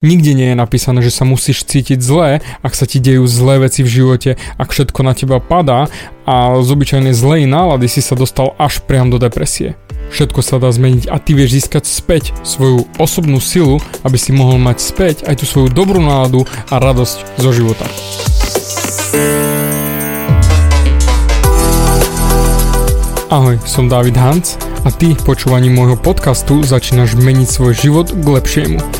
Nikde nie je napísané, že sa musíš cítiť zlé, ak sa ti dejú zlé veci v živote, ak všetko na teba padá a z obyčajnej zlej nálady si sa dostal až priam do depresie. Všetko sa dá zmeniť a ty vieš získať späť svoju osobnú silu, aby si mohol mať späť aj tú svoju dobrú náladu a radosť zo života. Ahoj, som David Hans a ty počúvaním môjho podcastu začínaš meniť svoj život k lepšiemu.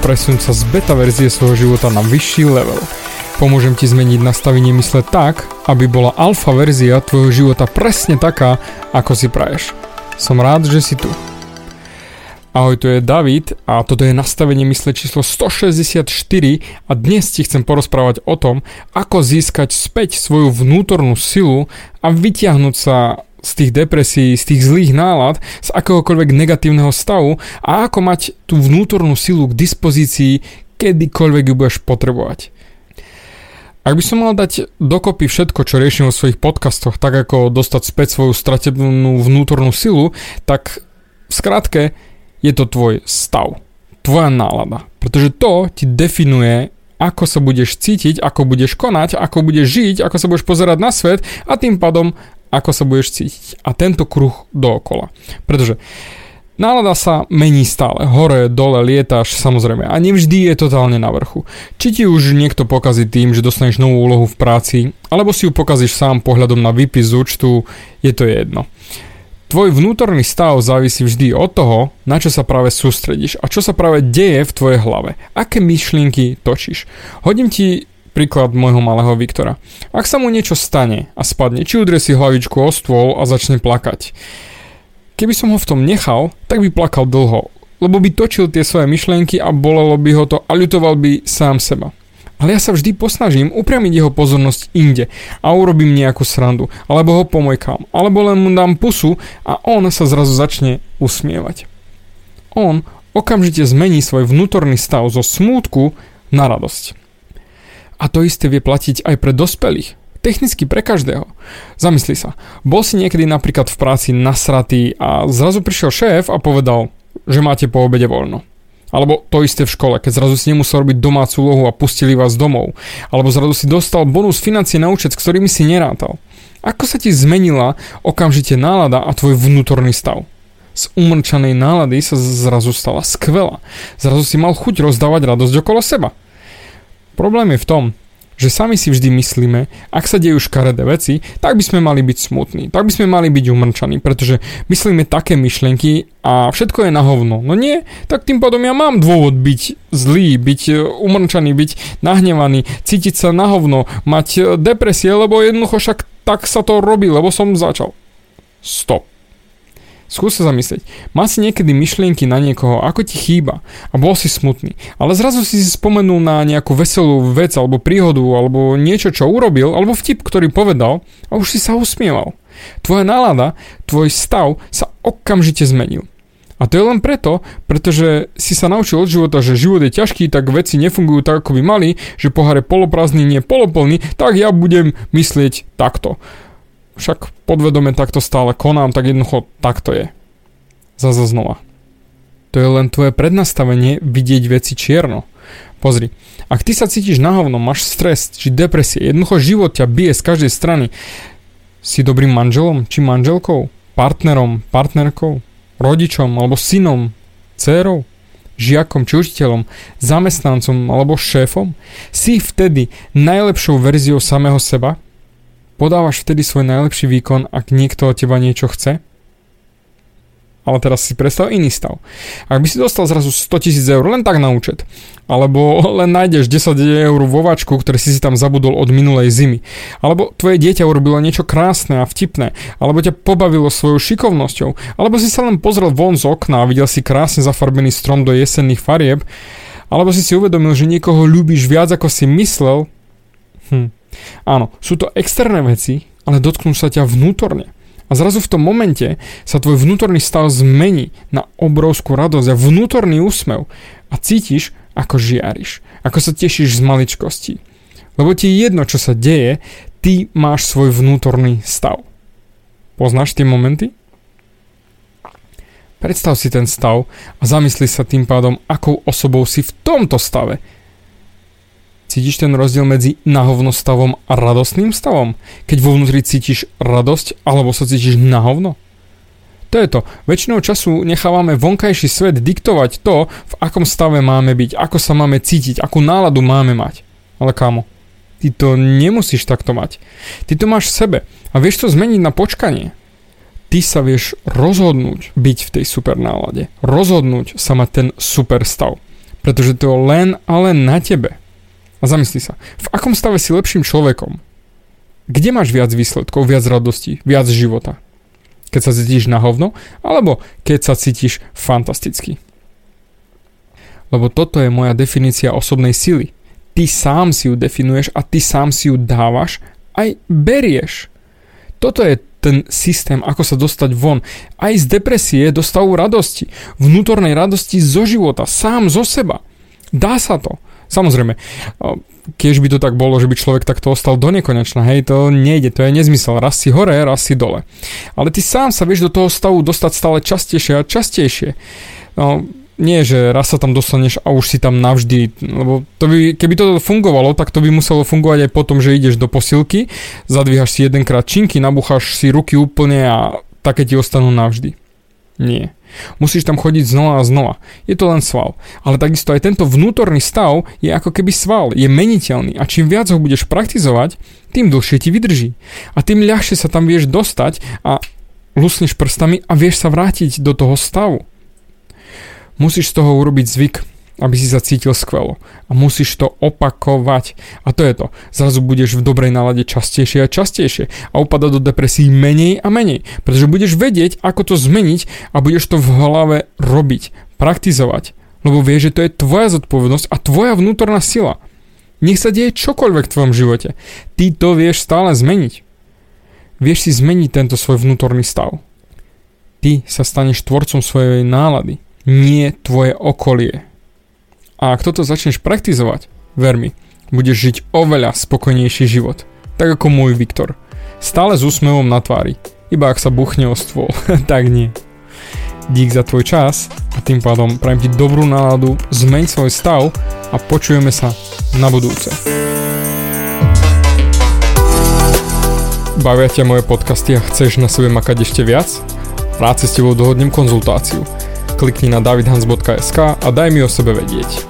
Presun sa z beta verzie svojho života na vyšší level. Pomôžem ti zmeniť nastavenie mysle tak, aby bola alfa verzia tvojho života presne taká, ako si praješ. Som rád, že si tu. Ahoj, tu je David a toto je nastavenie mysle číslo 164 a dnes ti chcem porozprávať o tom, ako získať späť svoju vnútornú silu a vytiahnuť sa z tých depresí, z tých zlých nálad, z akéhokoľvek negatívneho stavu a ako mať tú vnútornú silu k dispozícii, kedykoľvek ju budeš potrebovať. Ak by som mal dať dokopy všetko, čo riešim vo svojich podcastoch, tak ako dostať späť svoju stratenú vnútornú silu, tak v skratke je to tvoj stav, tvoja nálada. Pretože to ti definuje, ako sa budeš cítiť, ako budeš konať, ako budeš žiť, ako sa budeš pozerať na svet a tým pádom ako sa budeš cítiť. A tento kruh dookola. Pretože Nálada sa mení stále, hore, dole, lietáš, samozrejme, a nevždy je totálne na vrchu. Či ti už niekto pokazí tým, že dostaneš novú úlohu v práci, alebo si ju pokazíš sám pohľadom na výpis z účtu, je to jedno. Tvoj vnútorný stav závisí vždy od toho, na čo sa práve sústredíš a čo sa práve deje v tvojej hlave. Aké myšlienky točíš. Hodím ti Príklad môjho malého Viktora. Ak sa mu niečo stane a spadne, či udrie si hlavičku o stôl a začne plakať. Keby som ho v tom nechal, tak by plakal dlho, lebo by točil tie svoje myšlienky a bolelo by ho to a ľutoval by sám seba. Ale ja sa vždy posnažím upriamiť jeho pozornosť inde a urobím nejakú srandu, alebo ho pomojkám, alebo len mu dám pusu a on sa zrazu začne usmievať. On okamžite zmení svoj vnútorný stav zo smútku na radosť. A to isté vie platiť aj pre dospelých. Technicky pre každého. Zamysli sa. Bol si niekedy napríklad v práci nasratý a zrazu prišiel šéf a povedal, že máte po obede voľno. Alebo to isté v škole, keď zrazu si nemusel robiť domácu úlohu a pustili vás domov. Alebo zrazu si dostal bonus financie na účet, s ktorými si nerátal. Ako sa ti zmenila okamžite nálada a tvoj vnútorný stav? Z umrčanej nálady sa zrazu stala skvelá. Zrazu si mal chuť rozdávať radosť okolo seba. Problém je v tom, že sami si vždy myslíme, ak sa dejú škaredé veci, tak by sme mali byť smutní, tak by sme mali byť umrčaní, pretože myslíme také myšlienky a všetko je na hovno. No nie, tak tým pádom ja mám dôvod byť zlý, byť e, umrčaný, byť nahnevaný, cítiť sa na hovno, mať e, depresie, lebo jednoducho však tak sa to robí, lebo som začal. Stop. Skús sa zamyslieť. Má si niekedy myšlienky na niekoho, ako ti chýba a bol si smutný, ale zrazu si si spomenul na nejakú veselú vec alebo príhodu alebo niečo, čo urobil, alebo vtip, ktorý povedal a už si sa usmieval. Tvoja nálada, tvoj stav sa okamžite zmenil. A to je len preto, pretože si sa naučil od života, že život je ťažký, tak veci nefungujú tak, ako by mali, že pohár je poloprázdny, nie poloplný, tak ja budem myslieť takto však podvedome takto stále konám, tak jednoducho takto je. Zaza znova. To je len tvoje prednastavenie vidieť veci čierno. Pozri, ak ty sa cítiš na hovno, máš stres či depresie, jednoducho život ťa bije z každej strany, si dobrým manželom či manželkou, partnerom, partnerkou, rodičom alebo synom, dcérou, žiakom či učiteľom, zamestnancom alebo šéfom, si vtedy najlepšou verziou samého seba, Podávaš vtedy svoj najlepší výkon, ak niekto od teba niečo chce? Ale teraz si predstav iný stav. Ak by si dostal zrazu 100 tisíc eur len tak na účet, alebo len nájdeš 10 eur vo vačku, ktoré si si tam zabudol od minulej zimy, alebo tvoje dieťa urobilo niečo krásne a vtipné, alebo ťa pobavilo svojou šikovnosťou, alebo si sa len pozrel von z okna a videl si krásne zafarbený strom do jesenných farieb, alebo si si uvedomil, že niekoho ľúbiš viac ako si myslel, Hm. Áno, sú to externé veci, ale dotknú sa ťa vnútorne. A zrazu v tom momente sa tvoj vnútorný stav zmení na obrovskú radosť a vnútorný úsmev a cítiš, ako žiariš, ako sa tešíš z maličkosti. Lebo ti je jedno, čo sa deje, ty máš svoj vnútorný stav. Poznáš tie momenty? Predstav si ten stav a zamysli sa tým pádom, akou osobou si v tomto stave. Cítiš ten rozdiel medzi nahovno stavom a radostným stavom? Keď vo vnútri cítiš radosť alebo sa cítiš nahovno? To je to. Väčšinou času nechávame vonkajší svet diktovať to, v akom stave máme byť, ako sa máme cítiť, akú náladu máme mať. Ale kámo, ty to nemusíš takto mať. Ty to máš v sebe a vieš to zmeniť na počkanie. Ty sa vieš rozhodnúť byť v tej super nálade. Rozhodnúť sa mať ten super stav. Pretože to je len a len na tebe. A zamysli sa, v akom stave si lepším človekom? Kde máš viac výsledkov, viac radosti, viac života? Keď sa cítiš na hovno, alebo keď sa cítiš fantasticky? Lebo toto je moja definícia osobnej sily. Ty sám si ju definuješ a ty sám si ju dávaš aj berieš. Toto je ten systém, ako sa dostať von. Aj z depresie do stavu radosti. Vnútornej radosti zo života, sám zo seba. Dá sa to. Samozrejme, keď by to tak bolo, že by človek takto ostal do nekonečna, hej, to nejde, to je nezmysel. Raz si hore, raz si dole. Ale ty sám sa vieš do toho stavu dostať stále častejšie a častejšie. No, nie, že raz sa tam dostaneš a už si tam navždy, lebo to by, keby to fungovalo, tak to by muselo fungovať aj potom, že ideš do posilky, zadvíhaš si jedenkrát činky, nabúcháš si ruky úplne a také ti ostanú navždy. Nie. Musíš tam chodiť znova a znova. Je to len sval. Ale takisto aj tento vnútorný stav je ako keby sval. Je meniteľný a čím viac ho budeš praktizovať, tým dlhšie ti vydrží. A tým ľahšie sa tam vieš dostať a lusneš prstami a vieš sa vrátiť do toho stavu. Musíš z toho urobiť zvyk aby si sa cítil skvelo. A musíš to opakovať. A to je to. Zrazu budeš v dobrej nálade častejšie a častejšie. A upada do depresí menej a menej. Pretože budeš vedieť, ako to zmeniť a budeš to v hlave robiť. Praktizovať. Lebo vieš, že to je tvoja zodpovednosť a tvoja vnútorná sila. Nech sa deje čokoľvek v tvojom živote. Ty to vieš stále zmeniť. Vieš si zmeniť tento svoj vnútorný stav. Ty sa staneš tvorcom svojej nálady, nie tvoje okolie. A ak toto začneš praktizovať, ver mi, budeš žiť oveľa spokojnejší život. Tak ako môj Viktor. Stále s úsmevom na tvári. Iba ak sa buchne o stôl, tak nie. Dík za tvoj čas a tým pádom prajem ti dobrú náladu, zmeň svoj stav a počujeme sa na budúce. Bavia ťa moje podcasty a chceš na sebe makať ešte viac? Rád si s tebou dohodnem konzultáciu. Klikni na davidhans.sk a daj mi o sebe vedieť.